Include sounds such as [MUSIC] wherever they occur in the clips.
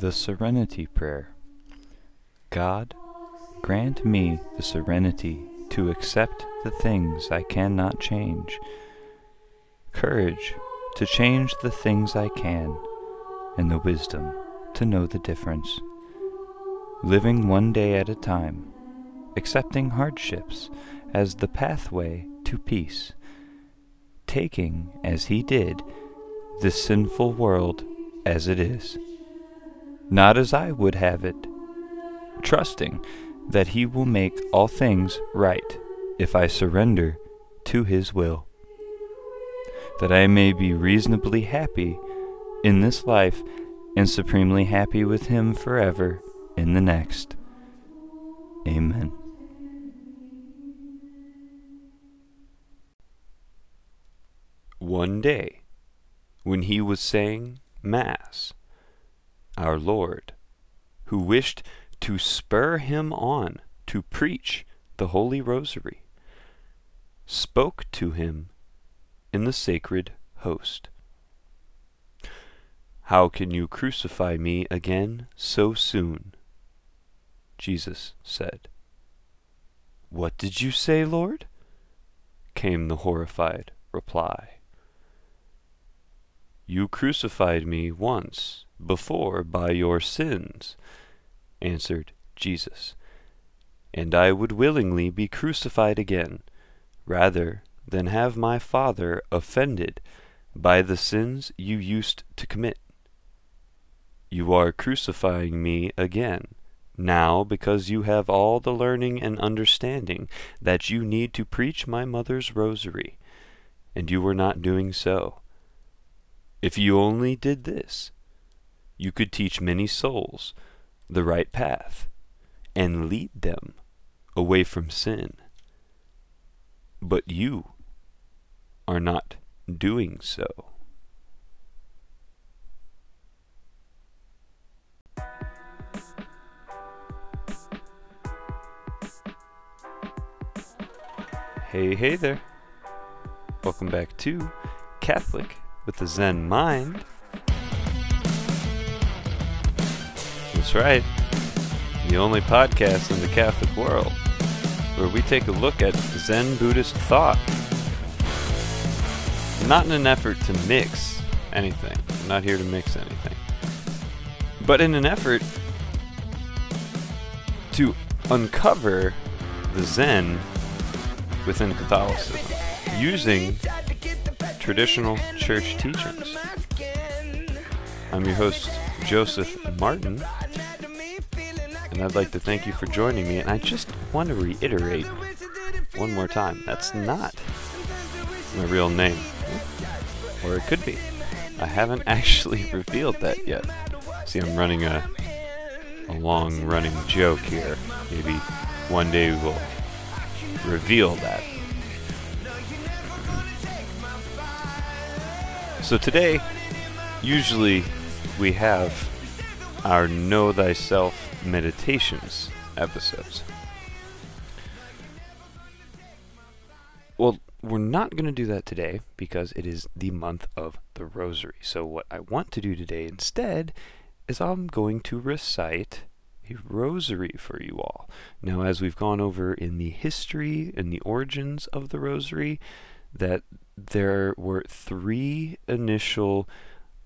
The Serenity Prayer. God, grant me the serenity to accept the things I cannot change, courage to change the things I can, and the wisdom to know the difference. Living one day at a time, accepting hardships as the pathway to peace, taking, as he did, this sinful world as it is not as I would have it, trusting that He will make all things right if I surrender to His will, that I may be reasonably happy in this life and supremely happy with Him forever in the next. Amen. One day, when he was saying Mass, our Lord, who wished to spur him on to preach the Holy Rosary, spoke to him in the sacred host. How can you crucify me again so soon? Jesus said. What did you say, Lord? came the horrified reply. You crucified me once before by your sins, answered Jesus, and I would willingly be crucified again, rather than have my Father offended by the sins you used to commit. You are crucifying me again, now because you have all the learning and understanding that you need to preach my mother's rosary, and you were not doing so. If you only did this, you could teach many souls the right path and lead them away from sin. But you are not doing so. Hey, hey there. Welcome back to Catholic with the Zen Mind. That's right. The only podcast in the Catholic world where we take a look at Zen Buddhist thought. Not in an effort to mix anything. I'm not here to mix anything. But in an effort to uncover the Zen within Catholicism using traditional church teachings. I'm your host, Joseph Martin, and I'd like to thank you for joining me. And I just want to reiterate one more time that's not my real name, or it could be. I haven't [LAUGHS] actually revealed that yet. See, I'm running a, a long running joke here. Maybe one day we'll reveal that. So today, usually we have our Know Thyself Meditations episodes. Well, we're not going to do that today because it is the month of the Rosary. So, what I want to do today instead is I'm going to recite a rosary for you all. Now, as we've gone over in the history and the origins of the Rosary, that there were three initial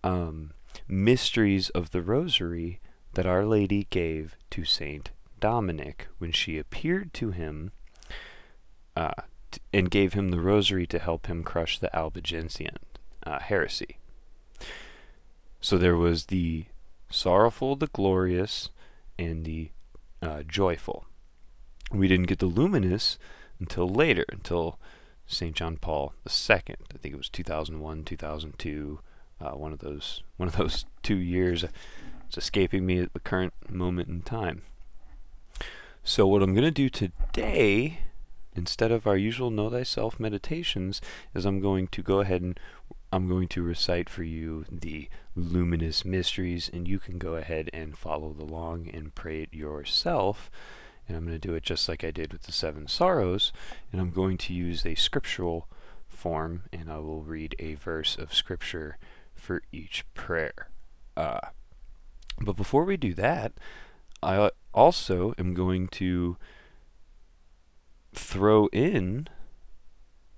um, mysteries of the Rosary that Our Lady gave to Saint Dominic when she appeared to him uh, t- and gave him the Rosary to help him crush the Albigensian uh, heresy. So there was the sorrowful, the glorious, and the uh, joyful. We didn't get the luminous until later, until St. John Paul II. I think it was 2001, 2002, uh, one of those [LAUGHS] one of those two years. It's escaping me at the current moment in time. So what I'm going to do today, instead of our usual Know Thyself meditations, is I'm going to go ahead and I'm going to recite for you the luminous mysteries, and you can go ahead and follow along and pray it yourself. And I'm going to do it just like I did with the seven sorrows, and I'm going to use a scriptural form, and I will read a verse of scripture for each prayer. Uh, But before we do that, I also am going to throw in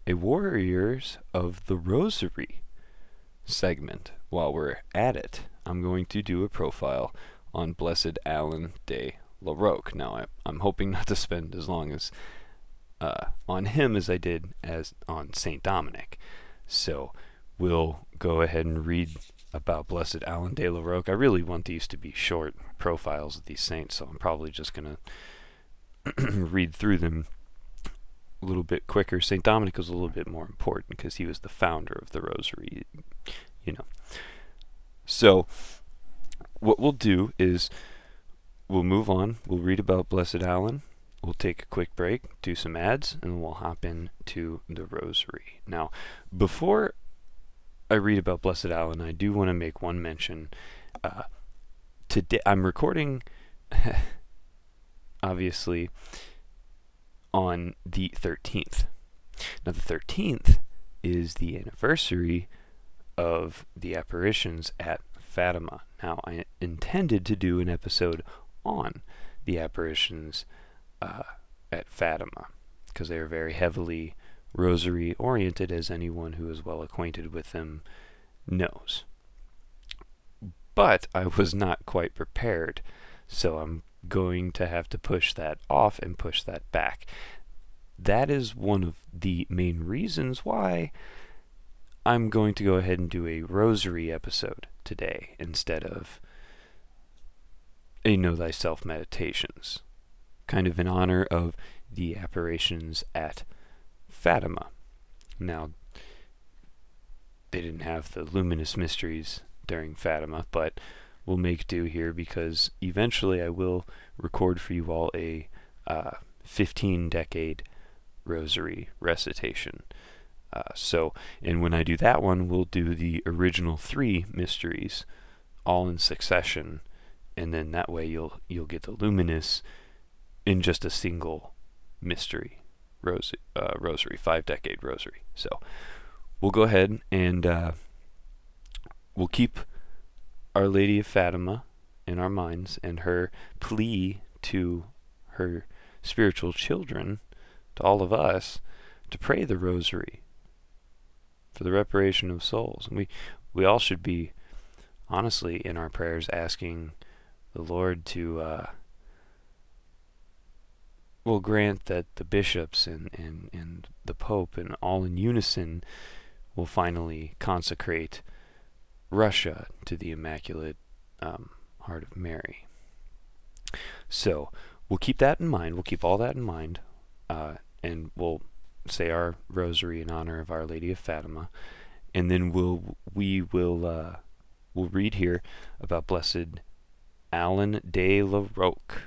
a Warriors of the Rosary segment while we're at it. I'm going to do a profile on Blessed Alan de La Roque. Now, I, I'm hoping [LAUGHS] not to spend as long as uh, on him as I did as on Saint Dominic. So we'll go ahead and read about Blessed Alan de la Roque. I really want these to be short profiles of these saints, so I'm probably just going to [CLEARS THROAT] read through them a little bit quicker. St. Dominic was a little bit more important because he was the founder of the Rosary, you know. So, what we'll do is we'll move on. We'll read about Blessed Alan. We'll take a quick break, do some ads, and we'll hop into the Rosary. Now, before I read about Blessed Alan, I do want to make one mention. Uh, today, I'm recording, [LAUGHS] obviously, on the 13th. Now, the 13th is the anniversary of the apparitions at Fatima. Now, I intended to do an episode on the apparitions uh, at Fatima because they are very heavily rosary oriented, as anyone who is well acquainted with them knows. But I was not quite prepared, so I'm going to have to push that off and push that back. That is one of the main reasons why I'm going to go ahead and do a rosary episode today instead of a Know Thyself meditations, kind of in honor of the apparitions at Fatima. Now, they didn't have the luminous mysteries during Fatima, but we'll make do here because eventually I will record for you all a uh, 15 decade rosary recitation. Uh, so, and when I do that one, we'll do the original three mysteries all in succession, and then that way you'll you'll get the luminous in just a single mystery rosary, uh, rosary five decade rosary. So, we'll go ahead and uh, we'll keep Our Lady of Fatima in our minds and her plea to her spiritual children, to all of us, to pray the rosary for the reparation of souls. And we, we all should be, honestly, in our prayers asking the Lord to, uh, will grant that the bishops and, and, and the Pope and all in unison will finally consecrate Russia to the Immaculate um, Heart of Mary. So we'll keep that in mind. We'll keep all that in mind, uh, and we'll say our rosary in honor of Our Lady of Fatima, and then we'll we will uh, we'll read here about Blessed Alan de la Roque.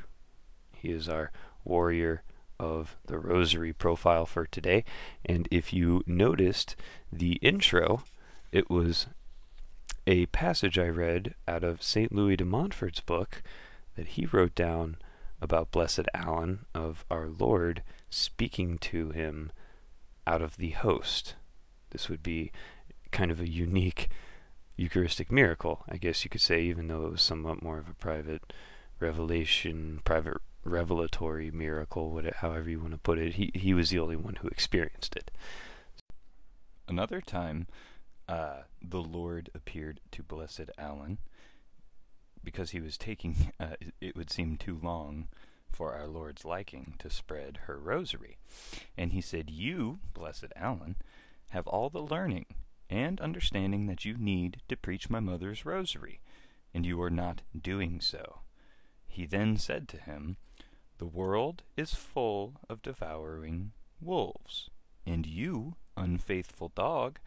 He is our warrior of the Rosary profile for today, and if you noticed the intro, it was a passage I read out of St. Louis de Montfort's book that he wrote down about Blessed Alan of our Lord speaking to him out of the host. This would be kind of a unique Eucharistic miracle, I guess you could say, even though it was somewhat more of a private revelation, private revelatory miracle, whatever, however you want to put it. He, he was the only one who experienced it. Another time, uh, the Lord appeared to Blessed Alan because he was taking, uh, it would seem too long for our Lord's liking to spread her rosary. And he said, You, blessed Alan, have all the learning and understanding that you need to preach my mother's rosary, and you are not doing so. He then said to him, The world is full of devouring wolves, and you, unfaithful dog,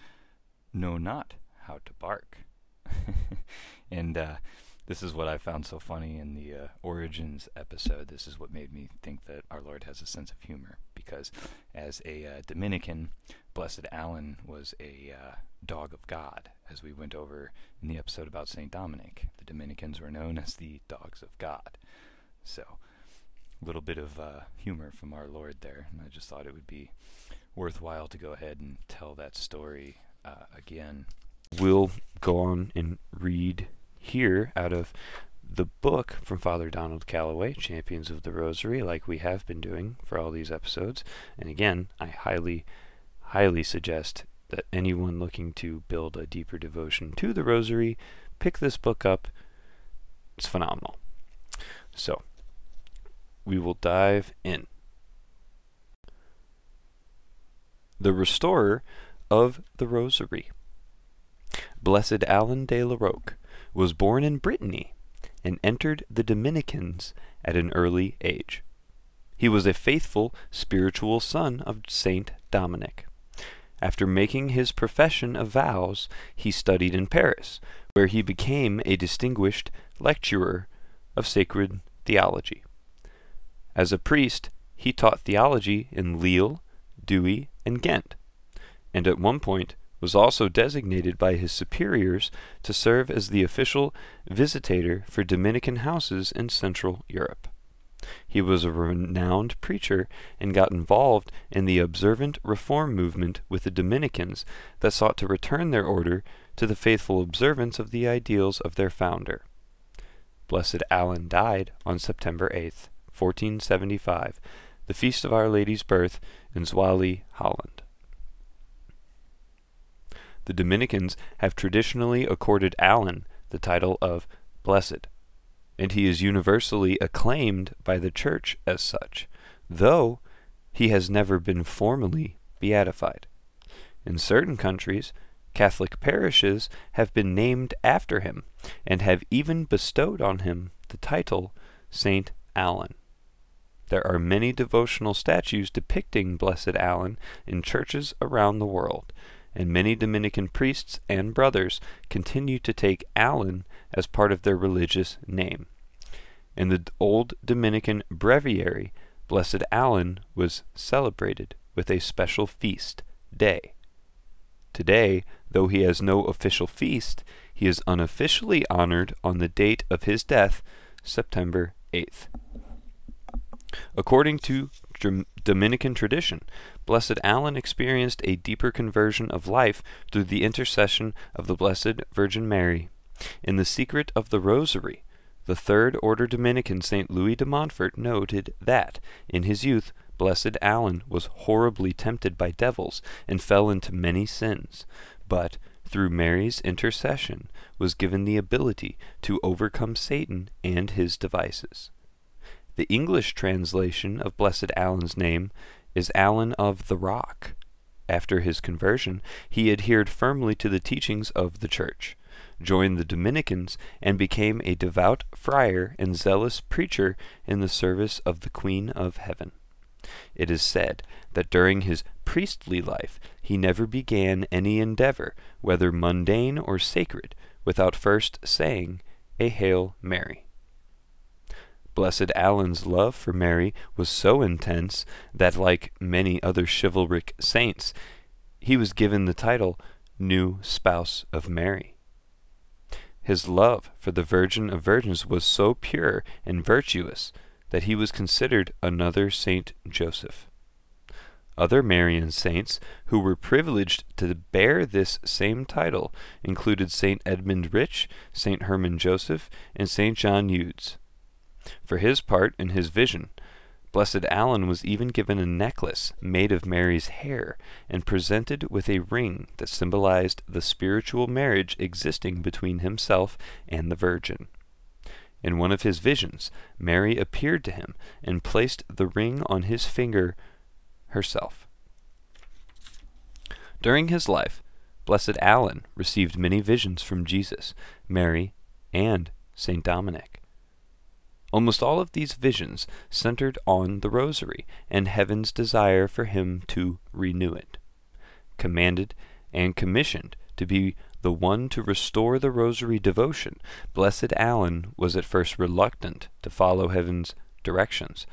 know not how to bark. [LAUGHS] and uh, this is what I found so funny in the uh, Origins episode. This is what made me think that our Lord has a sense of humor. Because as a uh, Dominican, Blessed Alan was a uh, dog of God, as we went over in the episode about St. Dominic. The Dominicans were known as the dogs of God. So, little bit of uh, humor from our Lord there. And I just thought it would be worthwhile to go ahead and tell that story uh, again. We'll go on and read here out of the book from Father Donald Calloway, Champions of the Rosary, like we have been doing for all these episodes. And again, I highly, highly suggest that anyone looking to build a deeper devotion to the Rosary pick this book up. It's phenomenal. So, we will dive in. The Restorer of the Rosary. Blessed Alan de la Roque was born in Brittany and entered the Dominicans at an early age. He was a faithful spiritual son of Saint Dominic. After making his profession of vows, he studied in Paris, where he became a distinguished lecturer of sacred theology. As a priest, he taught theology in Lille, Douai, and Ghent, and at one point was also designated by his superiors to serve as the official visitator for Dominican houses in Central Europe. He was a renowned preacher and got involved in the observant reform movement with the Dominicans that sought to return their order to the faithful observance of the ideals of their founder. Blessed Alan died on September 8th, 1475, the feast of Our Lady's birth in Zwolle, Holland the Dominicans have traditionally accorded Alan the title of Blessed, and he is universally acclaimed by the Church as such, though he has never been formally beatified. In certain countries, Catholic parishes have been named after him, and have even bestowed on him the title Saint Alan. There are many devotional statues depicting Blessed Alan in churches around the world, and many Dominican priests and brothers continue to take Alan as part of their religious name. In the old Dominican breviary, Blessed Alan was celebrated with a special feast day. Today, though he has no official feast, he is unofficially honored on the date of his death, September 8th. According to Dominican tradition, Blessed Alan experienced a deeper conversion of life through the intercession of the Blessed Virgin Mary. In the secret of the Rosary, the Third Order Dominican St. Louis de Montfort noted that, in his youth, Blessed Alan was horribly tempted by devils and fell into many sins, but, through Mary's intercession, was given the ability to overcome Satan and his devices. The English translation of Blessed Alan's name is Alan of the Rock. After his conversion, he adhered firmly to the teachings of the Church, joined the Dominicans, and became a devout friar and zealous preacher in the service of the Queen of Heaven. It is said that during his priestly life he never began any endeavor, whether mundane or sacred, without first saying a Hail Mary. Blessed Alan's love for Mary was so intense that, like many other chivalric saints, he was given the title New Spouse of Mary. His love for the Virgin of Virgins was so pure and virtuous that he was considered another Saint Joseph. Other Marian saints who were privileged to bear this same title included Saint Edmund Rich, Saint Herman Joseph, and Saint John Eudes. For his part in his vision, Blessed Alan was even given a necklace made of Mary's hair and presented with a ring that symbolized the spiritual marriage existing between himself and the Virgin. In one of his visions, Mary appeared to him and placed the ring on his finger herself. During his life, Blessed Alan received many visions from Jesus, Mary, and Saint Dominic. Almost all of these visions centered on the Rosary and heaven's desire for him to renew it. Commanded and commissioned to be the one to restore the Rosary devotion, Blessed Alan was at first reluctant to follow heaven's directions.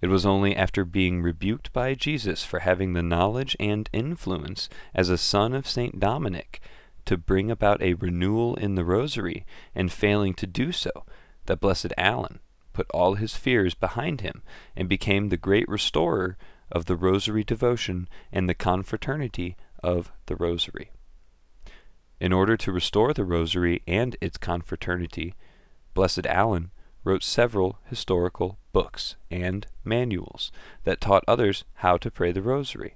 It was only after being rebuked by Jesus for having the knowledge and influence as a son of St. Dominic to bring about a renewal in the Rosary and failing to do so that Blessed Alan put all his fears behind him and became the great restorer of the Rosary devotion and the confraternity of the Rosary. In order to restore the Rosary and its confraternity, Blessed Alan wrote several historical books and manuals that taught others how to pray the rosary.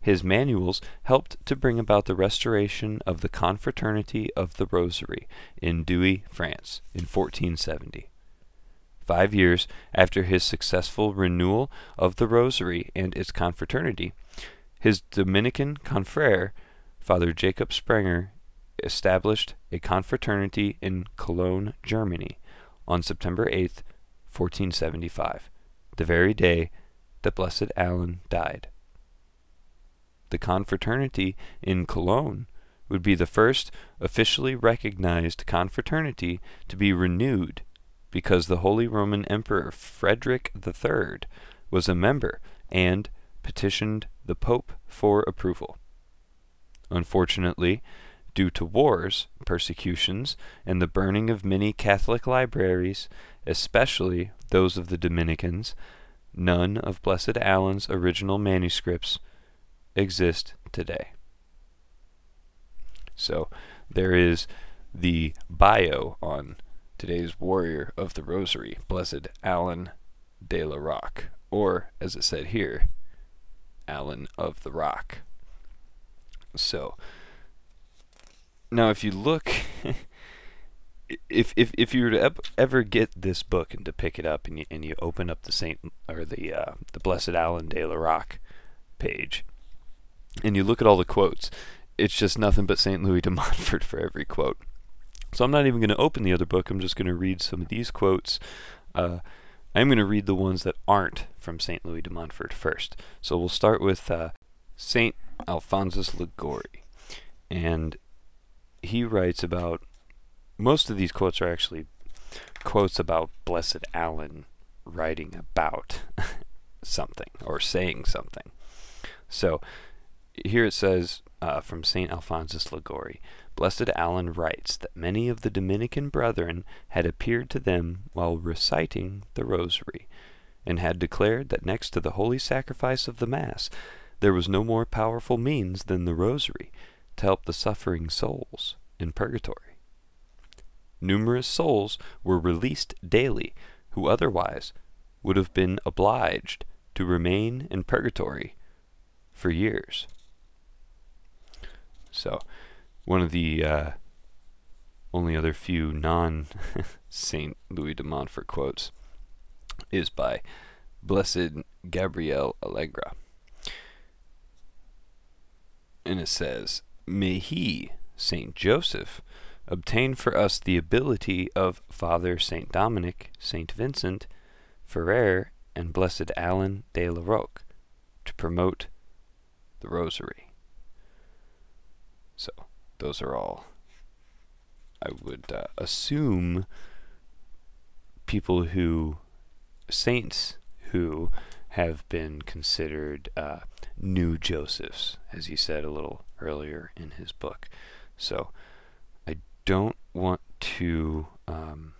His manuals helped to bring about the restoration of the Confraternity of the Rosary in Douai, France, in 1470. Five years after his successful renewal of the Rosary and its confraternity, his Dominican confrere, Father Jacob Sprenger, established a confraternity in Cologne, Germany, on September 8, 1475, the very day that Blessed Alan died. The confraternity in Cologne would be the first officially recognized confraternity to be renewed because the Holy Roman Emperor Frederick III was a member and petitioned the Pope for approval. Unfortunately, due to wars, persecutions, and the burning of many Catholic libraries, especially those of the Dominicans, none of Blessed Alan's original manuscripts exist today. So there is the bio on today's warrior of the Rosary, Blessed Alan de la Roque, or as it said here, Alan of the Rock. So now, if you look, [LAUGHS] if if if you were to ever get this book and to pick it up and you and you open up the Saint or the uh, the Blessed Alan de la Roque page, and you look at all the quotes, it's just nothing but Saint Louis de [LAUGHS] Montfort for every quote. So I'm not even going to open the other book. I'm just going to read some of these quotes. Uh, I'm going to read the ones that aren't from St. Louis de Montfort first. So we'll start with uh, St. Alphonsus Liguori. And he writes about most of these quotes are actually quotes about Blessed Alan writing about [LAUGHS] something or saying something. So here it says uh, from St. Alphonsus Liguori Blessed Alan writes that many of the Dominican brethren had appeared to them while reciting the Rosary, and had declared that next to the holy sacrifice of the Mass, there was no more powerful means than the Rosary to help the suffering souls in purgatory. Numerous souls were released daily who otherwise would have been obliged to remain in purgatory for years. So, one of the uh, only other few non [LAUGHS] Saint Louis de Montfort quotes is by Blessed Gabriel Allegra. And it says, May he, Saint Joseph, obtain for us the ability of Father Saint Dominic, Saint Vincent, Ferrer, and Blessed Alan de la Roque to promote the Rosary. So, those are all, I would uh, assume, people who, saints who have been considered uh, new Josephs, as he said a little earlier in his book. So I don't want to um,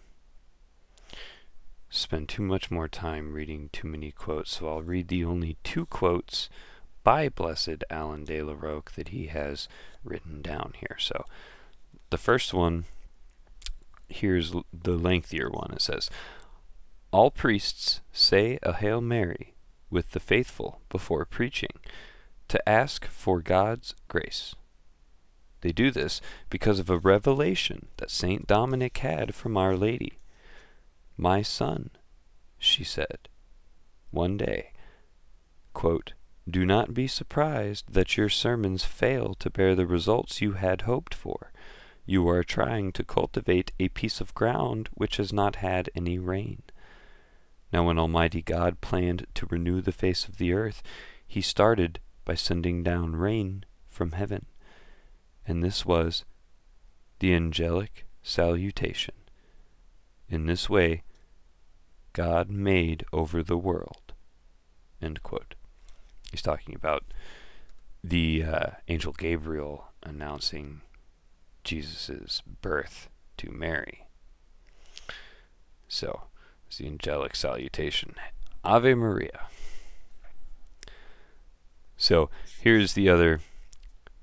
spend too much more time reading too many quotes, so I'll read the only two quotes by Blessed Alan de la Roque that he has written down here. So the first one, here's the lengthier one. It says, All priests say a Hail Mary with the faithful before preaching to ask for God's grace. They do this because of a revelation that St. Dominic had from Our Lady. My son, she said, one day, quote, Do not be surprised that your sermons fail to bear the results you had hoped for. You are trying to cultivate a piece of ground which has not had any rain. Now, when Almighty God planned to renew the face of the earth, he started by sending down rain from heaven. And this was the angelic salutation. In this way, God made over the world. He's talking about the uh, angel Gabriel announcing Jesus' birth to Mary. So, it's the angelic salutation. Ave Maria. So, here's the other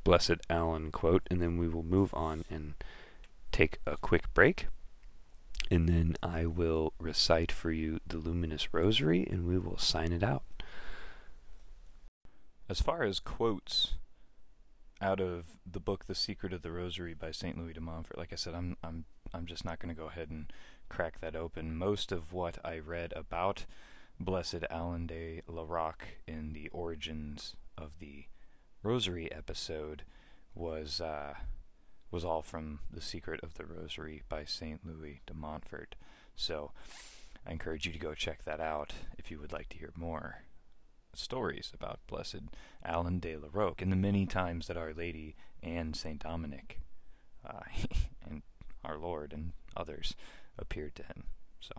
Blessed Alan quote, and then we will move on and take a quick break. and then I will recite for you the Luminous Rosary and we will sign it out. As far as quotes out of the book The Secret of the Rosary by St. Louis de Montfort, like I said, I'm I'm I'm just not going to go ahead and crack that open. Most of what I read about Blessed Alan de la in the Origins of the Rosary episode was uh, was all from The Secret of the Rosary by St. Louis de Montfort. So I encourage you to go check that out if you would like to hear more stories about Blessed Alan de la Roque and the many times that Our Lady and St. Dominic uh, [LAUGHS] and our Lord and others appeared to him. So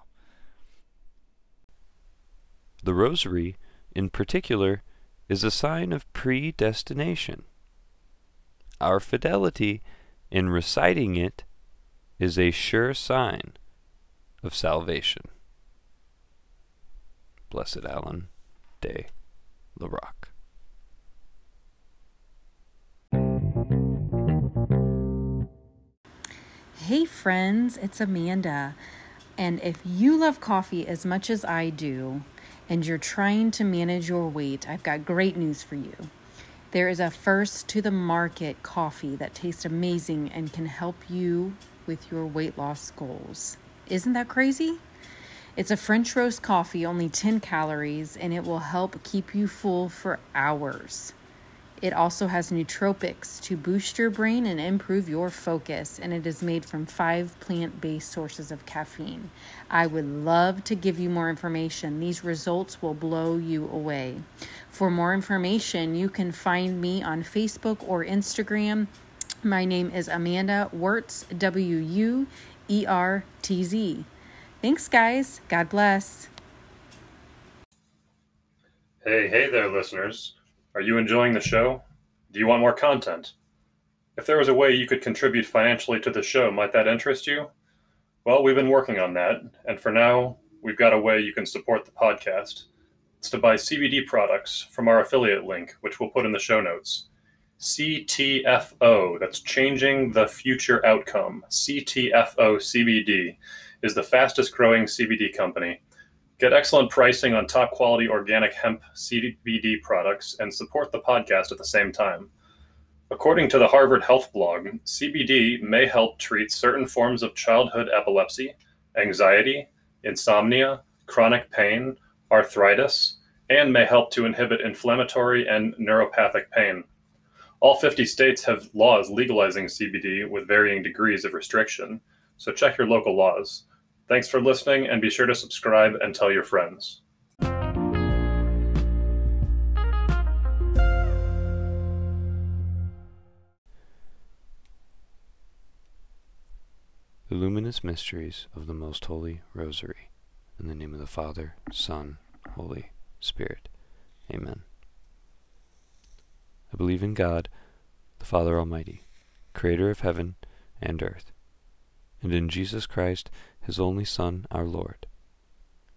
the Rosary, in particular, is a sign of predestination. Our fidelity in reciting it is a sure sign of salvation. Blessed Alan de la Roque. Hey, friends, it's Amanda. And if you love coffee as much as I do, and you're trying to manage your weight, I've got great news for you. There is a first to the market coffee that tastes amazing and can help you with your weight loss goals. Isn't that crazy? It's a French roast coffee, only 10 calories, and it will help keep you full for hours. It also has nootropics to boost your brain and improve your focus, and it is made from five plant based sources of caffeine. I would love to give you more information. These results will blow you away. For more information, you can find me on Facebook or Instagram. My name is Amanda Wuertz, W U E R T Z. Thanks, guys. God bless. Hey, hey there, listeners. Are you enjoying the show? Do you want more content? If there was a way you could contribute financially to the show, might that interest you? Well, we've been working on that, and for now, we've got a way you can support the podcast. It's to buy CBD products from our affiliate link, which we'll put in the show notes. CTFO, that's Changing the Future Outcome. CTFO CBD is the fastest growing CBD company Get excellent pricing on top quality organic hemp CBD products and support the podcast at the same time. According to the Harvard Health blog, CBD may help treat certain forms of childhood epilepsy, anxiety, insomnia, chronic pain, arthritis, and may help to inhibit inflammatory and neuropathic pain. All 50 states have laws legalizing CBD with varying degrees of restriction, so check your local laws. Thanks for listening, and be sure to subscribe and tell your friends. The luminous mysteries of the Most Holy Rosary. In the name of the Father, Son, Holy Spirit. Amen. I believe in God, the Father Almighty, creator of heaven and earth, and in Jesus Christ, his only Son, our Lord.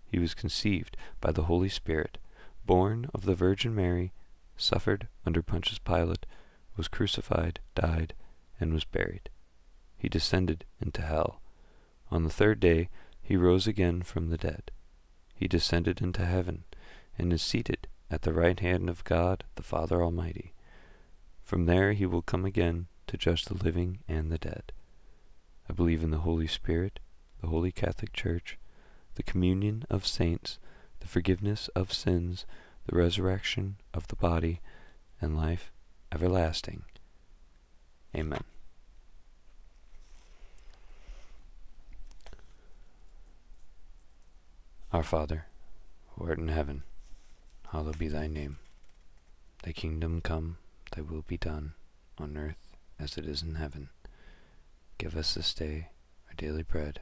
He was conceived by the Holy Spirit, born of the Virgin Mary, suffered under Pontius Pilate, was crucified, died, and was buried. He descended into hell. On the third day he rose again from the dead. He descended into heaven, and is seated at the right hand of God the Father Almighty. From there he will come again to judge the living and the dead. I believe in the Holy Spirit, the Holy Catholic Church, the communion of saints, the forgiveness of sins, the resurrection of the body, and life everlasting. Amen. Our Father, who art in heaven, hallowed be thy name. Thy kingdom come, thy will be done, on earth as it is in heaven. Give us this day our daily bread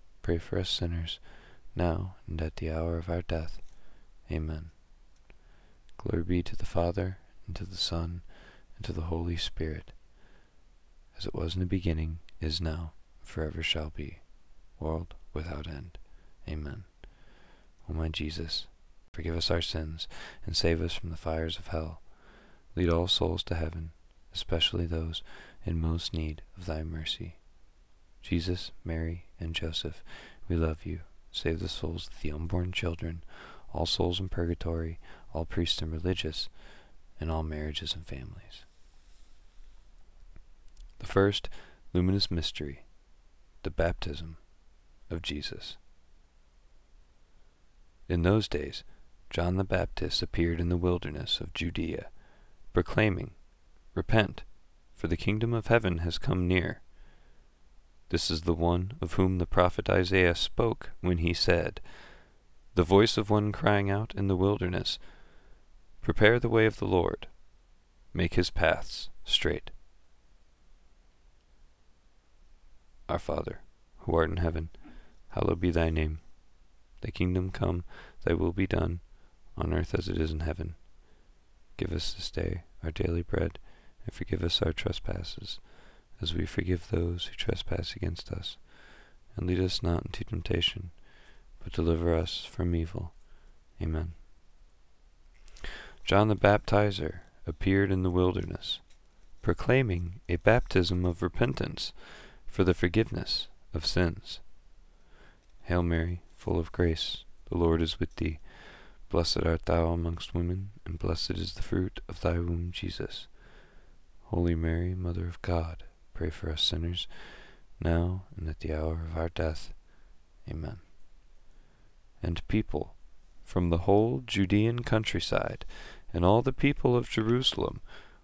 pray for us sinners, now and at the hour of our death. Amen. Glory be to the Father, and to the Son, and to the Holy Spirit, as it was in the beginning, is now, and forever shall be, world without end. Amen. O my Jesus, forgive us our sins, and save us from the fires of hell. Lead all souls to heaven, especially those in most need of thy mercy. Jesus, Mary, and Joseph, we love you. Save the souls of the unborn children, all souls in purgatory, all priests and religious, and all marriages and families. The first luminous mystery, the baptism of Jesus. In those days, John the Baptist appeared in the wilderness of Judea, proclaiming, Repent, for the kingdom of heaven has come near. This is the one of whom the prophet Isaiah spoke when he said, The voice of one crying out in the wilderness, Prepare the way of the Lord, make his paths straight. Our Father, who art in heaven, hallowed be thy name. Thy kingdom come, thy will be done, on earth as it is in heaven. Give us this day our daily bread, and forgive us our trespasses as we forgive those who trespass against us. And lead us not into temptation, but deliver us from evil. Amen. John the Baptizer appeared in the wilderness, proclaiming a baptism of repentance for the forgiveness of sins. Hail Mary, full of grace, the Lord is with thee. Blessed art thou amongst women, and blessed is the fruit of thy womb, Jesus. Holy Mary, Mother of God, Pray for us sinners, now and at the hour of our death. Amen. And people from the whole Judean countryside and all the people of Jerusalem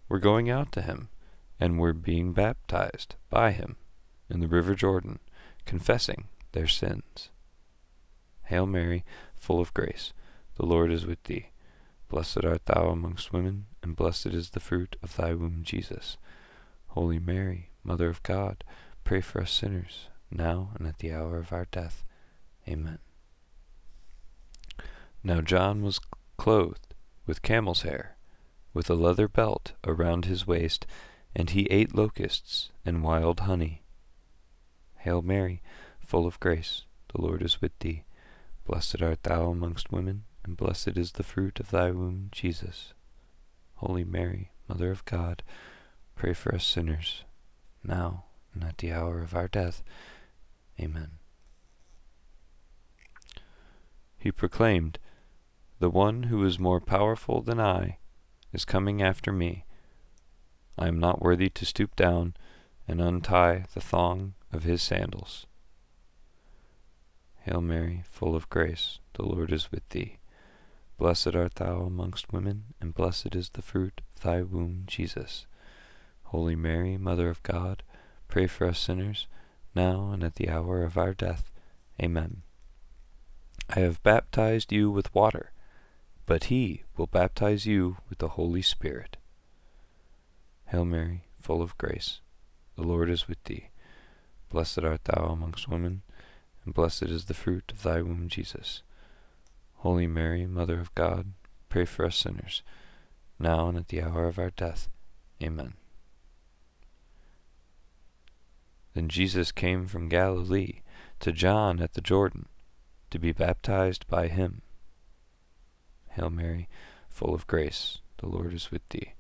were going out to him and were being baptized by him in the river Jordan, confessing their sins. Hail Mary, full of grace, the Lord is with thee. Blessed art thou amongst women, and blessed is the fruit of thy womb, Jesus. Holy Mary, Mother of God, pray for us sinners, now and at the hour of our death. Amen. Now John was clothed with camel's hair, with a leather belt around his waist, and he ate locusts and wild honey. Hail Mary, full of grace, the Lord is with thee. Blessed art thou amongst women, and blessed is the fruit of thy womb, Jesus. Holy Mary, Mother of God, pray for us sinners, now and at the hour of our death. Amen. He proclaimed, The one who is more powerful than I is coming after me. I am not worthy to stoop down and untie the thong of his sandals. Hail Mary, full of grace, the Lord is with thee. Blessed art thou amongst women, and blessed is the fruit of thy womb, Jesus. Holy Mary, Mother of God, pray for us sinners, now and at the hour of our death. Amen. I have baptized you with water, but he will baptize you with the Holy Spirit. Hail Mary, full of grace, the Lord is with thee. Blessed art thou amongst women, and blessed is the fruit of thy womb, Jesus. Holy Mary, Mother of God, pray for us sinners, now and at the hour of our death. Amen. Then Jesus came from Galilee to John at the Jordan to be baptized by him. Hail Mary, full of grace, the Lord is with thee.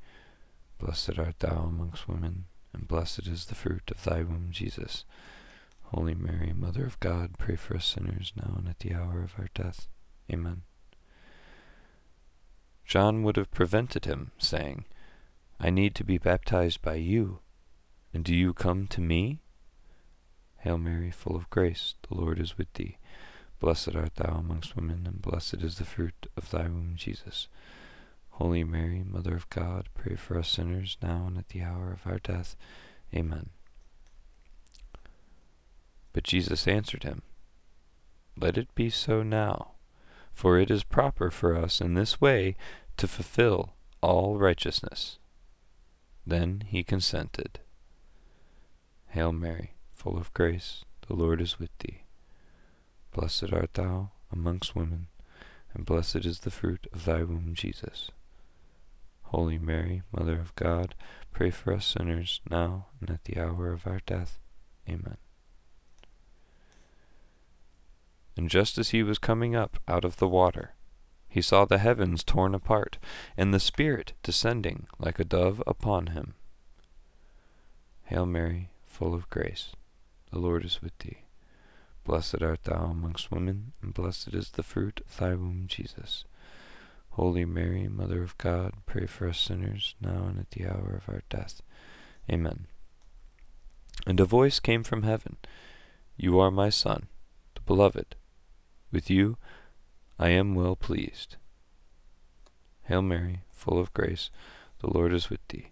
Blessed art thou amongst women, and blessed is the fruit of thy womb, Jesus. Holy Mary, Mother of God, pray for us sinners now and at the hour of our death. Amen. John would have prevented him, saying, I need to be baptized by you, and do you come to me? Hail Mary, full of grace, the Lord is with thee. Blessed art thou amongst women, and blessed is the fruit of thy womb, Jesus. Holy Mary, Mother of God, pray for us sinners, now and at the hour of our death. Amen. But Jesus answered him, Let it be so now, for it is proper for us in this way to fulfill all righteousness. Then he consented. Hail Mary, full of grace, the Lord is with thee. Blessed art thou amongst women, and blessed is the fruit of thy womb, Jesus. Holy Mary, Mother of God, pray for us sinners, now and at the hour of our death. Amen. And just as he was coming up out of the water, he saw the heavens torn apart, and the Spirit descending like a dove upon him. Hail Mary, full of grace, the Lord is with thee. Blessed art thou amongst women, and blessed is the fruit of thy womb, Jesus. Holy Mary, Mother of God, pray for us sinners, now and at the hour of our death. Amen. And a voice came from heaven You are my Son, the Beloved. With you I am well pleased. Hail Mary, full of grace, the Lord is with thee.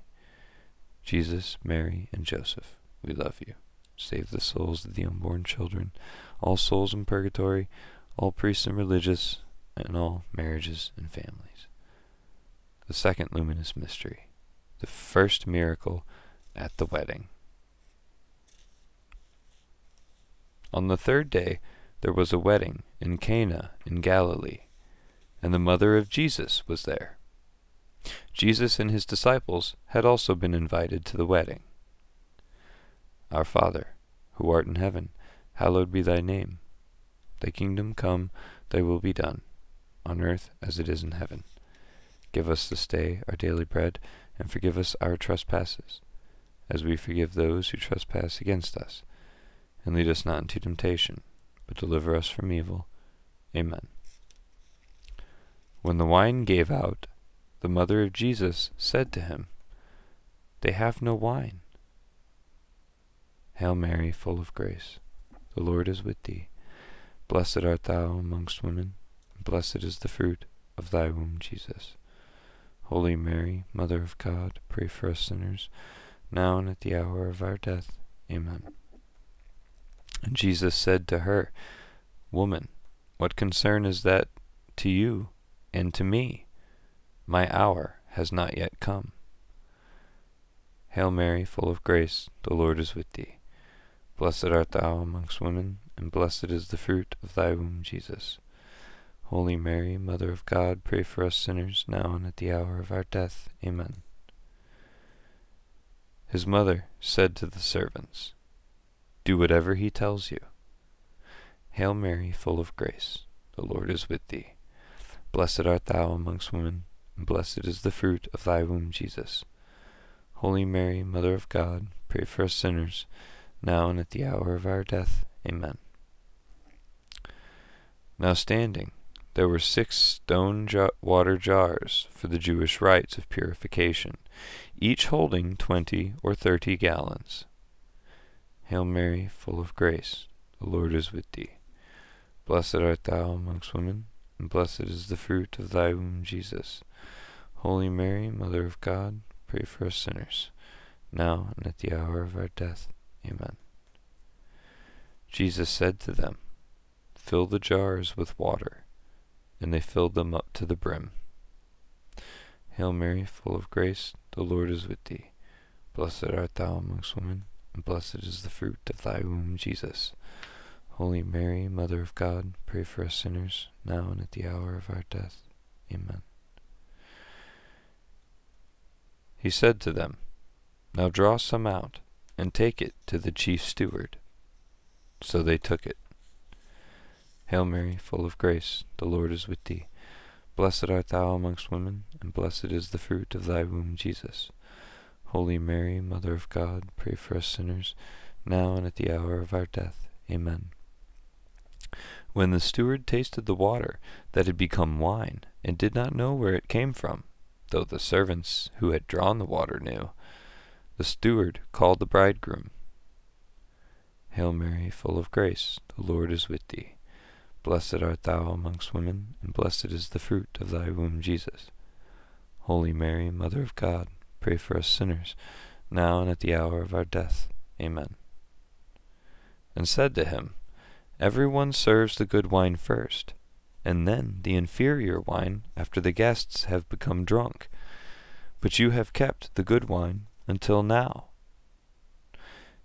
Jesus, Mary, and Joseph, we love you. Save the souls of the unborn children, all souls in purgatory, all priests and religious, and all marriages and families. The second luminous mystery, the first miracle at the wedding. On the third day there was a wedding in Cana in Galilee, and the mother of Jesus was there. Jesus and his disciples had also been invited to the wedding. Our Father, who art in heaven, hallowed be thy name. Thy kingdom come, thy will be done, on earth as it is in heaven. Give us this day our daily bread, and forgive us our trespasses, as we forgive those who trespass against us and lead us not into temptation, but deliver us from evil. Amen. When the wine gave out, the mother of Jesus said to him, They have no wine. Hail Mary, full of grace, the Lord is with thee. Blessed art thou amongst women, and blessed is the fruit of thy womb, Jesus. Holy Mary, Mother of God, pray for us sinners, now and at the hour of our death. Amen. And Jesus said to her, Woman, what concern is that to you and to me? My hour has not yet come. Hail Mary, full of grace, the Lord is with thee. Blessed art thou amongst women, and blessed is the fruit of thy womb, Jesus. Holy Mary, Mother of God, pray for us sinners, now and at the hour of our death. Amen. His mother said to the servants, do whatever he tells you. Hail Mary, full of grace, the Lord is with thee. Blessed art thou amongst women, and blessed is the fruit of thy womb, Jesus. Holy Mary, Mother of God, pray for us sinners, now and at the hour of our death. Amen. Now standing, there were six stone water jars for the Jewish rites of purification, each holding twenty or thirty gallons. Hail Mary, full of grace, the Lord is with thee. Blessed art thou amongst women, and blessed is the fruit of thy womb, Jesus. Holy Mary, Mother of God, pray for us sinners, now and at the hour of our death. Amen. Jesus said to them, Fill the jars with water. And they filled them up to the brim. Hail Mary, full of grace, the Lord is with thee. Blessed art thou amongst women and blessed is the fruit of thy womb, Jesus. Holy Mary, Mother of God, pray for us sinners, now and at the hour of our death. Amen. He said to them, Now draw some out, and take it to the chief steward. So they took it. Hail Mary, full of grace, the Lord is with thee. Blessed art thou amongst women, and blessed is the fruit of thy womb, Jesus. Holy Mary, Mother of God, pray for us sinners, now and at the hour of our death. Amen. When the steward tasted the water that had become wine, and did not know where it came from, though the servants who had drawn the water knew, the steward called the bridegroom. Hail Mary, full of grace, the Lord is with thee. Blessed art thou amongst women, and blessed is the fruit of thy womb, Jesus. Holy Mary, Mother of God, pray for us sinners, now and at the hour of our death. Amen. And said to him, Every one serves the good wine first, and then the inferior wine after the guests have become drunk. But you have kept the good wine until now.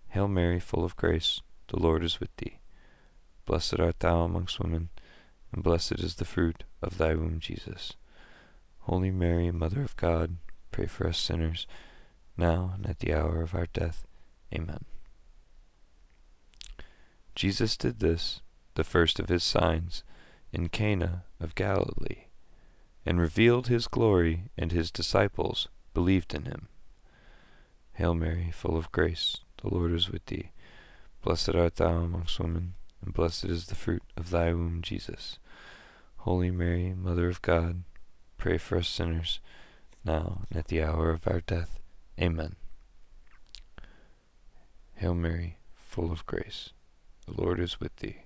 Hail Mary, full of grace, the Lord is with thee. Blessed art thou amongst women, and blessed is the fruit of thy womb, Jesus. Holy Mary, Mother of God, pray for us sinners, now and at the hour of our death. Amen. Jesus did this, the first of his signs, in Cana of Galilee, and revealed his glory, and his disciples believed in him. Hail Mary, full of grace, the Lord is with thee. Blessed art thou amongst women, and blessed is the fruit of thy womb, Jesus. Holy Mary, Mother of God, pray for us sinners, now and at the hour of our death. Amen. Hail Mary, full of grace, the Lord is with thee.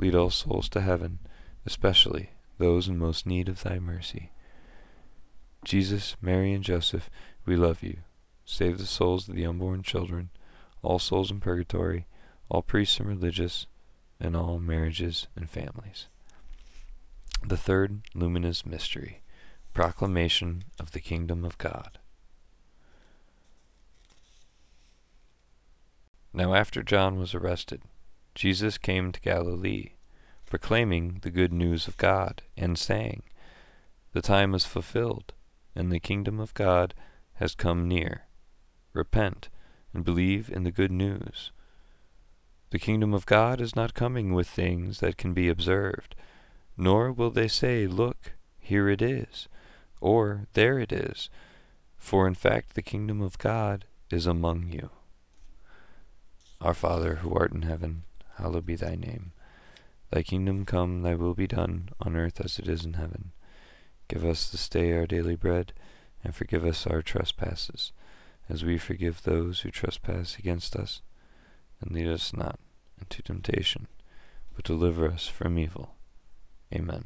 lead all souls to heaven, especially those in most need of thy mercy. Jesus, Mary, and Joseph, we love you. Save the souls of the unborn children, all souls in purgatory, all priests and religious, and all marriages and families. The third luminous mystery, proclamation of the kingdom of God. Now after John was arrested, Jesus came to Galilee, proclaiming the good news of God, and saying, The time is fulfilled, and the kingdom of God has come near. Repent, and believe in the good news. The kingdom of God is not coming with things that can be observed, nor will they say, Look, here it is, or There it is, for in fact the kingdom of God is among you. Our Father, who art in heaven, hallowed be thy name. Thy kingdom come, thy will be done, on earth as it is in heaven. Give us this day our daily bread, and forgive us our trespasses, as we forgive those who trespass against us and lead us not into temptation, but deliver us from evil. Amen.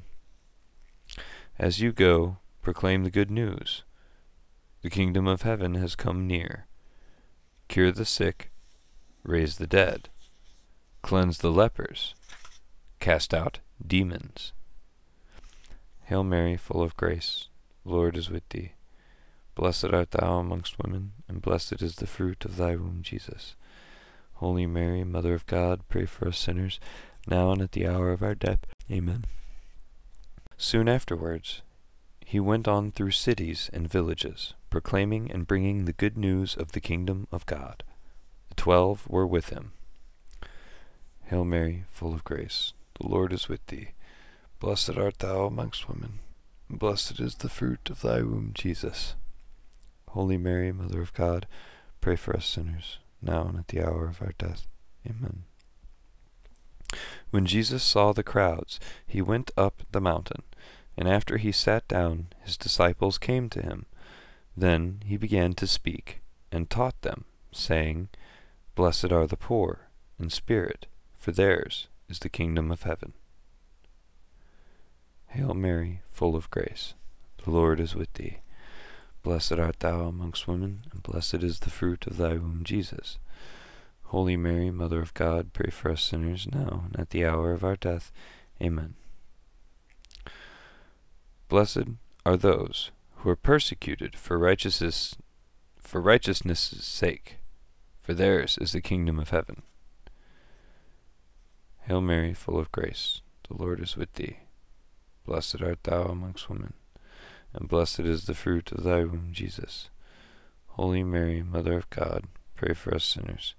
As you go, proclaim the good news. The kingdom of heaven has come near. Cure the sick, raise the dead, cleanse the lepers, cast out demons. Hail Mary, full of grace, the Lord is with thee. Blessed art thou amongst women, and blessed is the fruit of thy womb, Jesus. Holy Mary, Mother of God, pray for us sinners, now and at the hour of our death. Amen. Soon afterwards, he went on through cities and villages, proclaiming and bringing the good news of the kingdom of God. The twelve were with him. Hail Mary, full of grace, the Lord is with thee. Blessed art thou amongst women, and blessed is the fruit of thy womb, Jesus. Holy Mary, Mother of God, pray for us sinners now and at the hour of our death. Amen. When Jesus saw the crowds, he went up the mountain, and after he sat down, his disciples came to him. Then he began to speak, and taught them, saying, Blessed are the poor in spirit, for theirs is the kingdom of heaven. Hail Mary, full of grace, the Lord is with thee. Blessed art thou amongst women, and blessed is the fruit of thy womb, Jesus. Holy Mary, Mother of God, pray for us sinners now and at the hour of our death. Amen. Blessed are those who are persecuted for righteousness for righteousness' sake, for theirs is the kingdom of heaven. Hail Mary, full of grace, the Lord is with thee. Blessed art thou amongst women, and blessed is the fruit of thy womb, Jesus. Holy Mary, Mother of God, pray for us sinners,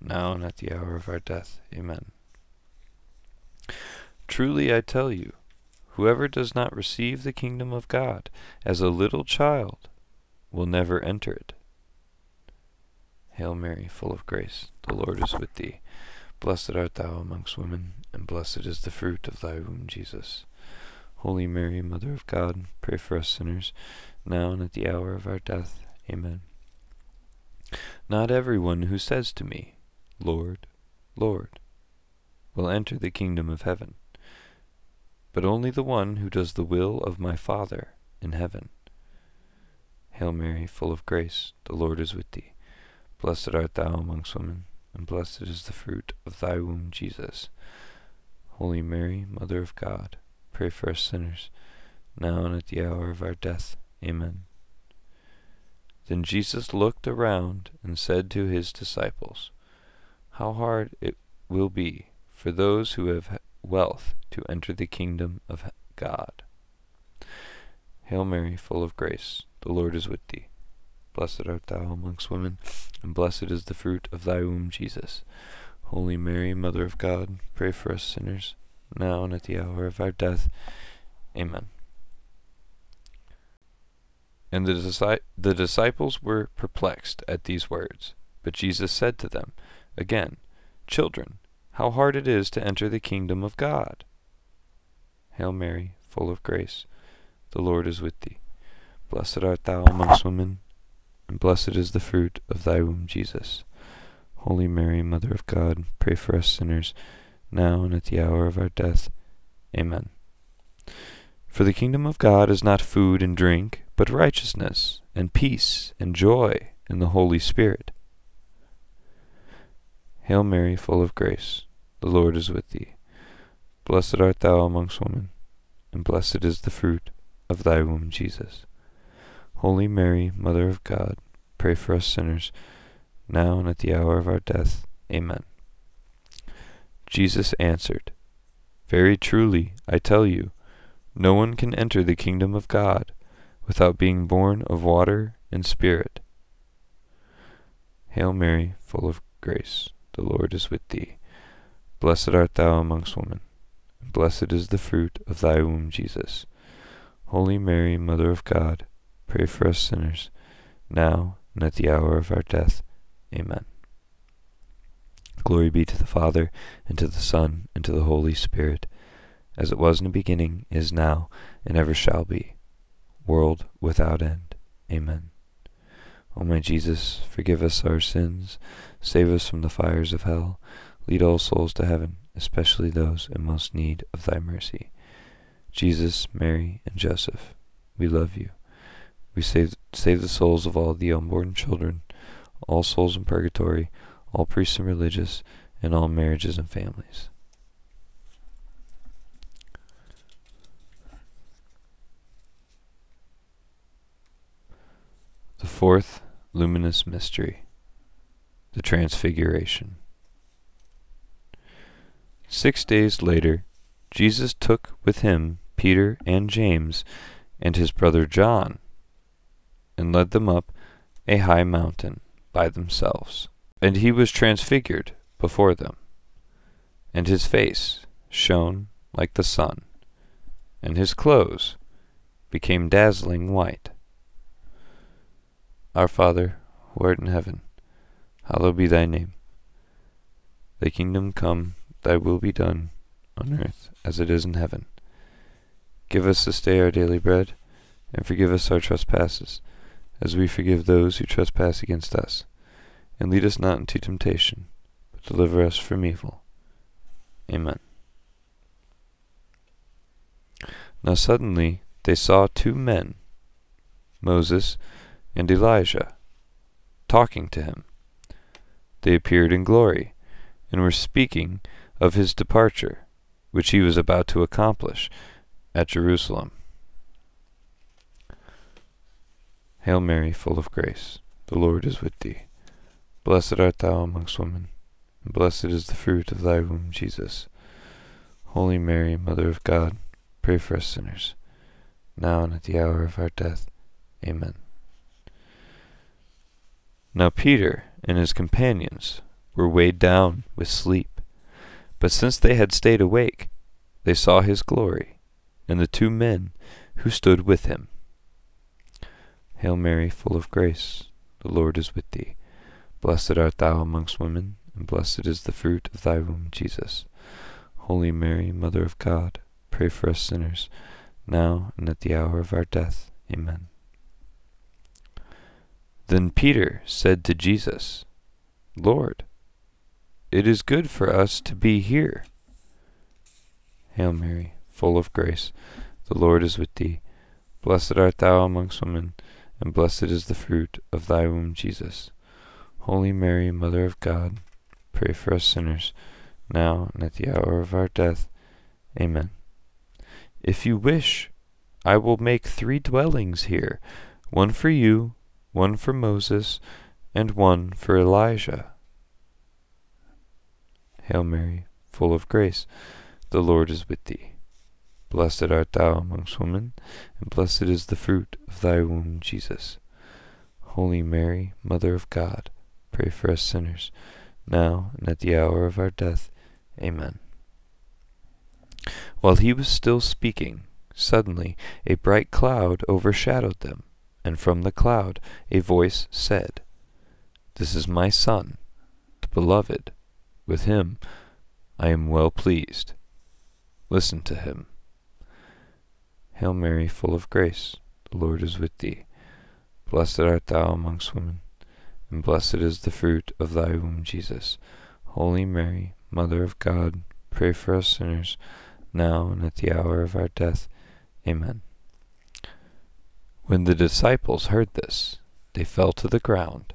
now and at the hour of our death. Amen. Truly I tell you, whoever does not receive the kingdom of God as a little child will never enter it. Hail Mary, full of grace, the Lord is with thee. Blessed art thou amongst women, and blessed is the fruit of thy womb, Jesus. Holy Mary, Mother of God, pray for us sinners, now and at the hour of our death. Amen. Not everyone who says to me, Lord, Lord, will enter the kingdom of heaven, but only the one who does the will of my Father in heaven. Hail Mary, full of grace, the Lord is with thee. Blessed art thou amongst women, and blessed is the fruit of thy womb, Jesus. Holy Mary, Mother of God, pray for us sinners, now and at the hour of our death. Amen. Then Jesus looked around and said to his disciples, How hard it will be for those who have wealth to enter the kingdom of God. Hail Mary, full of grace, the Lord is with thee. Blessed art thou amongst women, and blessed is the fruit of thy womb, Jesus. Holy Mary, Mother of God, pray for us sinners, now and at the hour of our death. Amen. And the, disci- the disciples were perplexed at these words. But Jesus said to them, Again, Children, how hard it is to enter the kingdom of God! Hail Mary, full of grace, the Lord is with thee. Blessed art thou amongst women and blessed is the fruit of thy womb, Jesus. Holy Mary, Mother of God, pray for us sinners, now and at the hour of our death. Amen. For the kingdom of God is not food and drink, but righteousness, and peace, and joy in the Holy Spirit. Hail Mary, full of grace, the Lord is with thee. Blessed art thou amongst women, and blessed is the fruit of thy womb, Jesus. Holy Mary, Mother of God, pray for us sinners, now and at the hour of our death. Amen. Jesus answered, Very truly, I tell you, no one can enter the kingdom of God without being born of water and spirit. Hail Mary, full of grace, the Lord is with thee. Blessed art thou amongst women, and blessed is the fruit of thy womb, Jesus. Holy Mary, Mother of God, Pray for us sinners, now and at the hour of our death. Amen. Glory be to the Father, and to the Son, and to the Holy Spirit, as it was in the beginning, is now, and ever shall be, world without end. Amen. O my Jesus, forgive us our sins, save us from the fires of hell, lead all souls to heaven, especially those in most need of thy mercy. Jesus, Mary, and Joseph, we love you. We save, save the souls of all the unborn children, all souls in purgatory, all priests and religious, and all marriages and families. The fourth luminous mystery, the Transfiguration. Six days later, Jesus took with him Peter and James and his brother John and led them up a high mountain by themselves. And he was transfigured before them, and his face shone like the sun, and his clothes became dazzling white. Our Father, who art in heaven, hallowed be thy name. Thy kingdom come, thy will be done, on earth as it is in heaven. Give us this day our daily bread, and forgive us our trespasses as we forgive those who trespass against us. And lead us not into temptation, but deliver us from evil. Amen. Now suddenly they saw two men, Moses and Elijah, talking to him. They appeared in glory, and were speaking of his departure, which he was about to accomplish at Jerusalem. Hail Mary, full of grace, the Lord is with thee. Blessed art thou amongst women, and blessed is the fruit of thy womb, Jesus. Holy Mary, Mother of God, pray for us sinners, now and at the hour of our death. Amen. Now Peter and his companions were weighed down with sleep, but since they had stayed awake, they saw his glory, and the two men who stood with him. Hail Mary, full of grace, the Lord is with thee. Blessed art thou amongst women, and blessed is the fruit of thy womb, Jesus. Holy Mary, Mother of God, pray for us sinners, now and at the hour of our death. Amen. Then Peter said to Jesus, Lord, it is good for us to be here. Hail Mary, full of grace, the Lord is with thee. Blessed art thou amongst women, and blessed is the fruit of thy womb, Jesus. Holy Mary, Mother of God, pray for us sinners, now and at the hour of our death. Amen. If you wish, I will make three dwellings here, one for you, one for Moses, and one for Elijah. Hail Mary, full of grace, the Lord is with thee. Blessed art thou amongst women, and blessed is the fruit of thy womb, Jesus. Holy Mary, Mother of God, pray for us sinners, now and at the hour of our death. Amen. While he was still speaking, suddenly a bright cloud overshadowed them, and from the cloud a voice said, This is my Son, the Beloved. With him I am well pleased. Listen to him. Hail Mary, full of grace, the Lord is with thee. Blessed art thou amongst women, and blessed is the fruit of thy womb, Jesus. Holy Mary, Mother of God, pray for us sinners, now and at the hour of our death. Amen. When the disciples heard this, they fell to the ground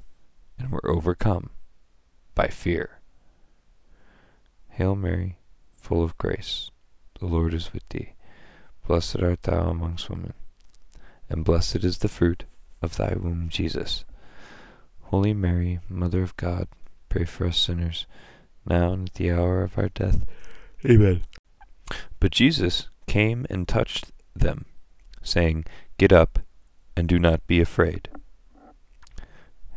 and were overcome by fear. Hail Mary, full of grace, the Lord is with thee. Blessed art thou amongst women, and blessed is the fruit of thy womb, Jesus. Holy Mary, Mother of God, pray for us sinners, now and at the hour of our death. Amen. But Jesus came and touched them, saying, Get up, and do not be afraid.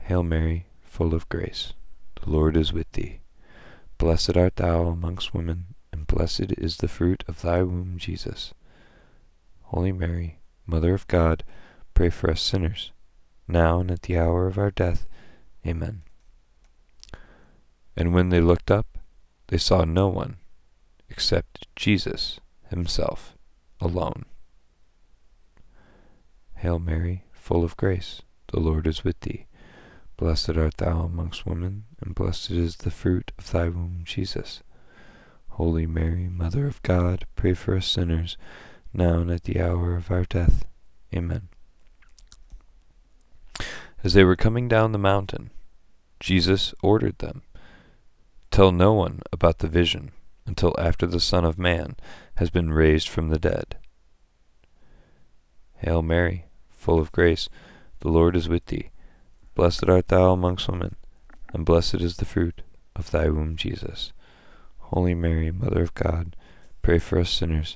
Hail Mary, full of grace, the Lord is with thee. Blessed art thou amongst women, and blessed is the fruit of thy womb, Jesus. Holy Mary, Mother of God, pray for us sinners, now and at the hour of our death. Amen. And when they looked up, they saw no one except Jesus himself alone. Hail Mary, full of grace, the Lord is with thee. Blessed art thou amongst women, and blessed is the fruit of thy womb, Jesus. Holy Mary, Mother of God, pray for us sinners, now and at the hour of our death. Amen. As they were coming down the mountain, Jesus ordered them, Tell no one about the vision until after the Son of Man has been raised from the dead. Hail Mary, full of grace, the Lord is with thee. Blessed art thou amongst women, and blessed is the fruit of thy womb, Jesus. Holy Mary, Mother of God, pray for us sinners,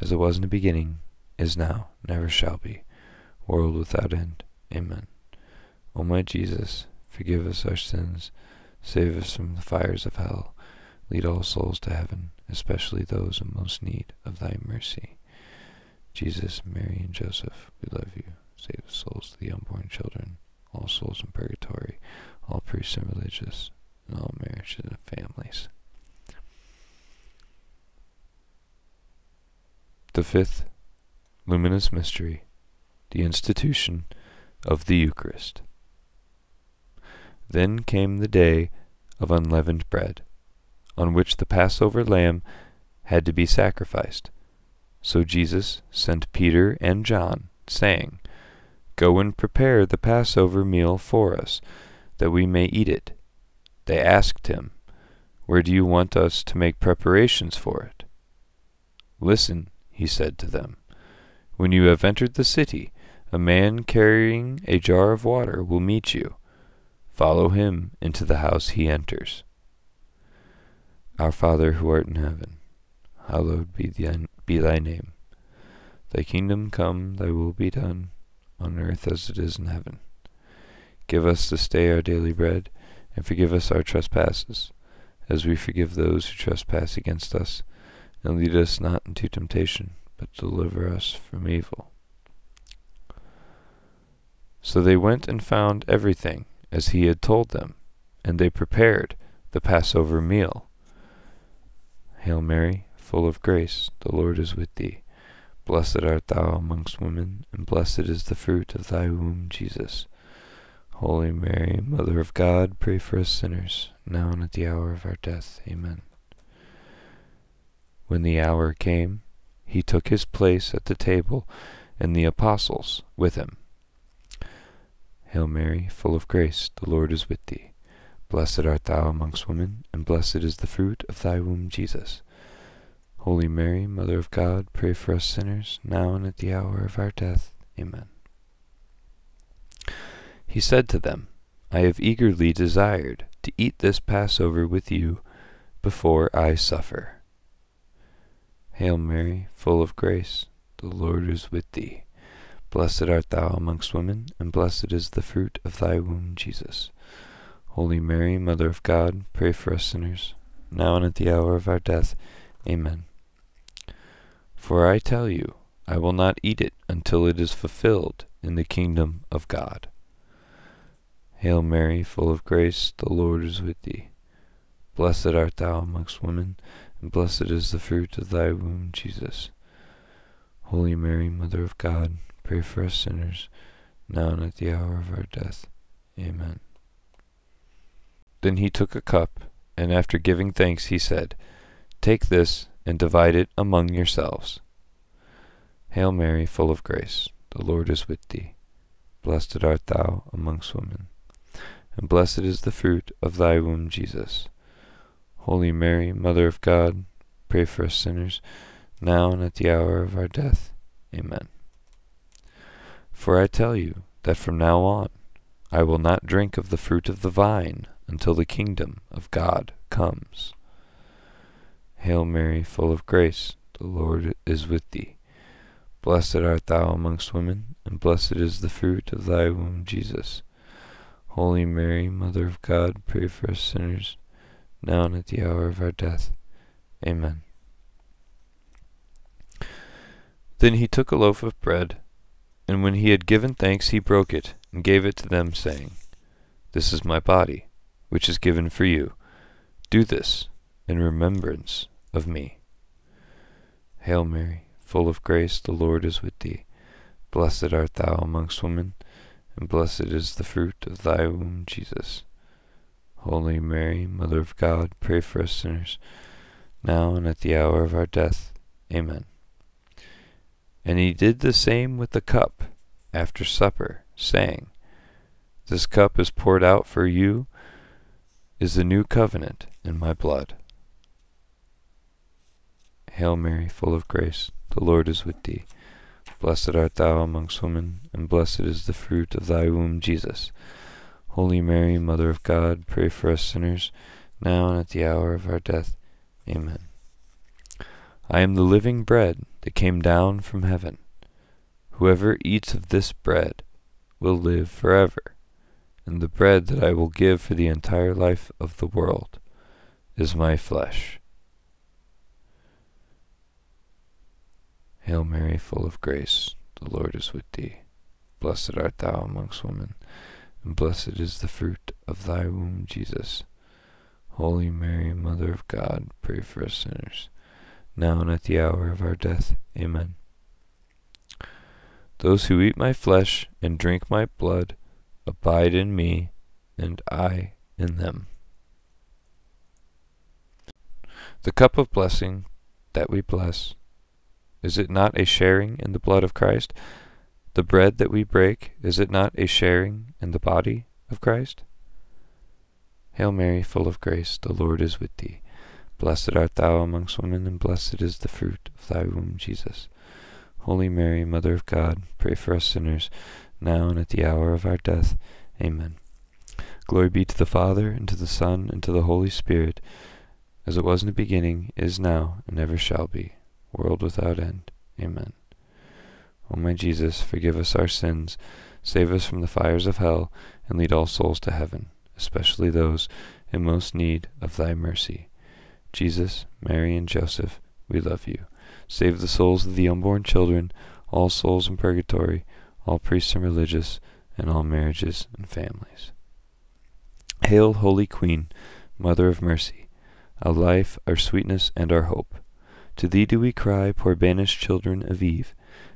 as it was in the beginning, is now, never shall be, world without end. Amen. O my Jesus, forgive us our sins, save us from the fires of hell, lead all souls to heaven, especially those in most need of thy mercy. Jesus, Mary, and Joseph, we love you. Save the souls of the unborn children, all souls in purgatory, all priests and religious, and all marriages and families. The fifth luminous mystery, the institution of the Eucharist. Then came the day of unleavened bread, on which the Passover lamb had to be sacrificed. So Jesus sent Peter and John, saying, Go and prepare the Passover meal for us, that we may eat it. They asked him, Where do you want us to make preparations for it? Listen, he said to them. When you have entered the city, a man carrying a jar of water will meet you. Follow him into the house he enters. Our Father who art in heaven, hallowed be thy, be thy name. Thy kingdom come, thy will be done, on earth as it is in heaven. Give us this day our daily bread, and forgive us our trespasses, as we forgive those who trespass against us. And lead us not into temptation, but deliver us from evil. So they went and found everything as he had told them, and they prepared the Passover meal. Hail Mary, full of grace, the Lord is with thee. Blessed art thou amongst women, and blessed is the fruit of thy womb, Jesus. Holy Mary, Mother of God, pray for us sinners, now and at the hour of our death. Amen. When the hour came, he took his place at the table, and the apostles with him. Hail Mary, full of grace, the Lord is with thee. Blessed art thou amongst women, and blessed is the fruit of thy womb, Jesus. Holy Mary, Mother of God, pray for us sinners, now and at the hour of our death. Amen. He said to them, I have eagerly desired to eat this Passover with you before I suffer. Hail Mary, full of grace, the Lord is with thee. Blessed art thou amongst women, and blessed is the fruit of thy womb, Jesus. Holy Mary, Mother of God, pray for us sinners, now and at the hour of our death. Amen. For I tell you, I will not eat it until it is fulfilled in the kingdom of God. Hail Mary, full of grace, the Lord is with thee. Blessed art thou amongst women, and blessed is the fruit of thy womb, Jesus. Holy Mary, Mother of God, Pray for us sinners, now and at the hour of our death. Amen. Then he took a cup, and after giving thanks, he said, Take this and divide it among yourselves. Hail Mary, full of grace, the Lord is with thee. Blessed art thou amongst women, and blessed is the fruit of thy womb, Jesus. Holy Mary, Mother of God, pray for us sinners, now and at the hour of our death. Amen. For I tell you that from now on I will not drink of the fruit of the vine until the kingdom of God comes. Hail Mary, full of grace, the Lord is with thee. Blessed art thou amongst women, and blessed is the fruit of thy womb, Jesus. Holy Mary, Mother of God, pray for us sinners, now and at the hour of our death. Amen. Then he took a loaf of bread, and when he had given thanks, he broke it, and gave it to them, saying, This is my body, which is given for you. Do this in remembrance of me. Hail Mary, full of grace, the Lord is with thee. Blessed art thou amongst women, and blessed is the fruit of thy womb, Jesus. Holy Mary, Mother of God, pray for us sinners, now and at the hour of our death. Amen. And he did the same with the cup after supper, saying, This cup is poured out for you, is the new covenant in my blood. Hail Mary, full of grace, the Lord is with thee. Blessed art thou amongst women, and blessed is the fruit of thy womb, Jesus. Holy Mary, Mother of God, pray for us sinners, now and at the hour of our death. Amen. I am the living bread that came down from heaven. Whoever eats of this bread will live forever, and the bread that I will give for the entire life of the world is my flesh. Hail Mary, full of grace, the Lord is with thee. Blessed art thou amongst women, and blessed is the fruit of thy womb, Jesus. Holy Mary, Mother of God, pray for us sinners now and at the hour of our death. Amen. Those who eat my flesh and drink my blood abide in me, and I in them. The cup of blessing that we bless, is it not a sharing in the blood of Christ? The bread that we break, is it not a sharing in the body of Christ? Hail Mary, full of grace, the Lord is with thee. Blessed art thou amongst women, and blessed is the fruit of thy womb, Jesus. Holy Mary, Mother of God, pray for us sinners, now and at the hour of our death. Amen. Glory be to the Father, and to the Son, and to the Holy Spirit, as it was in the beginning, is now, and ever shall be, world without end. Amen. O my Jesus, forgive us our sins, save us from the fires of hell, and lead all souls to heaven, especially those in most need of thy mercy. Jesus, Mary, and Joseph, we love you. Save the souls of the unborn children, all souls in purgatory, all priests and religious, and all marriages and families. Hail, Holy Queen, Mother of Mercy, our life, our sweetness, and our hope. To thee do we cry, poor banished children of Eve.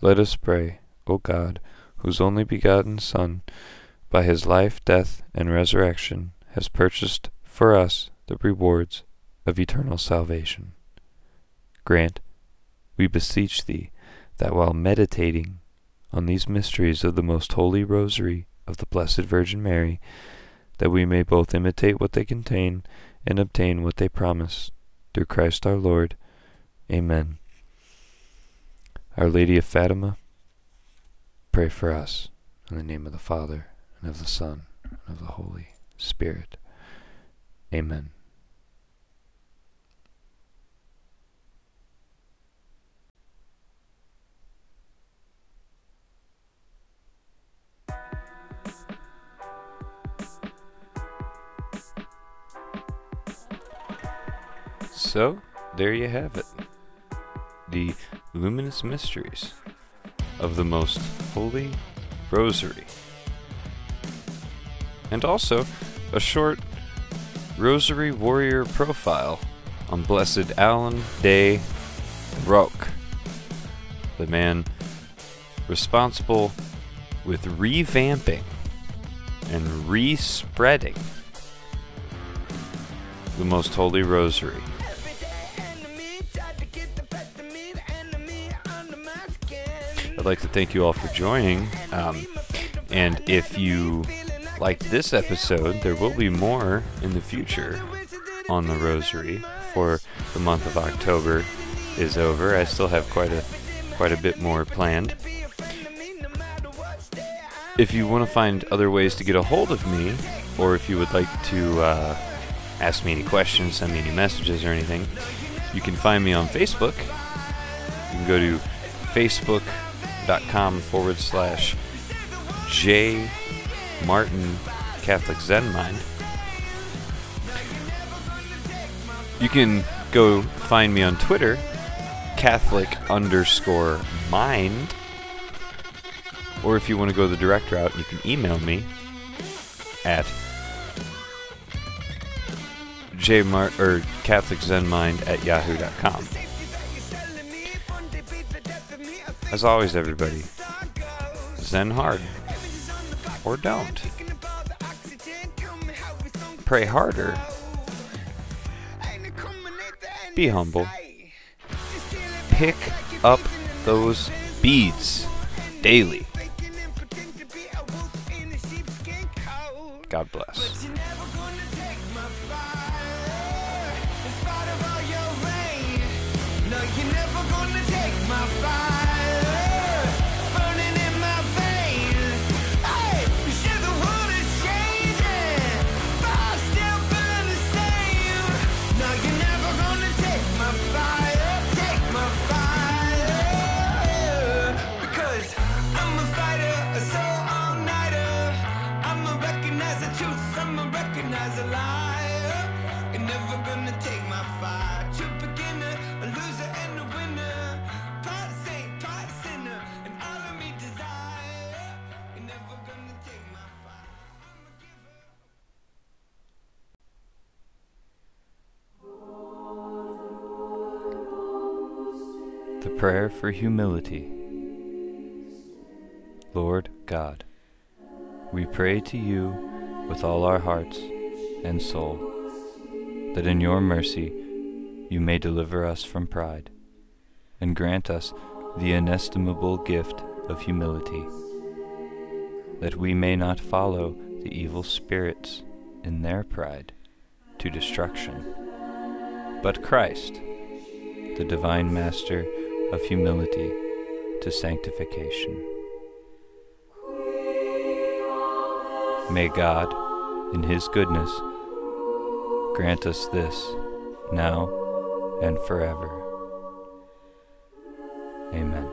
Let us pray, O God, whose only begotten Son, by his life, death, and resurrection, has purchased for us the rewards of eternal salvation. Grant, we beseech thee, that while meditating on these mysteries of the most holy rosary of the Blessed Virgin Mary, that we may both imitate what they contain and obtain what they promise. Through Christ our Lord. Amen. Our Lady of Fatima, pray for us. In the name of the Father, and of the Son, and of the Holy Spirit. Amen. So, there you have it. The luminous mysteries of the most holy rosary. And also, a short rosary warrior profile on Blessed Alan de Roque, the man responsible with revamping and respreading the most holy rosary. I'd like to thank you all for joining. Um, and if you liked this episode, there will be more in the future on the Rosary for the month of October is over. I still have quite a quite a bit more planned. If you want to find other ways to get a hold of me, or if you would like to uh, ask me any questions, send me any messages or anything, you can find me on Facebook. You can go to facebook.com forward slash J Martin Catholic Zen Mind. You can go find me on Twitter, Catholic underscore mind. Or if you want to go the direct route, you can email me at J jmart or Catholic Zen Mind at yahoo.com. As always, everybody, Zen hard or don't. Pray harder. Be humble. Pick up those beads daily. God bless. Take my fire. Prayer for Humility. Lord God, we pray to you with all our hearts and soul, that in your mercy you may deliver us from pride, and grant us the inestimable gift of humility, that we may not follow the evil spirits in their pride to destruction, but Christ, the divine Master of humility to sanctification. May God, in His goodness, grant us this now and forever. Amen.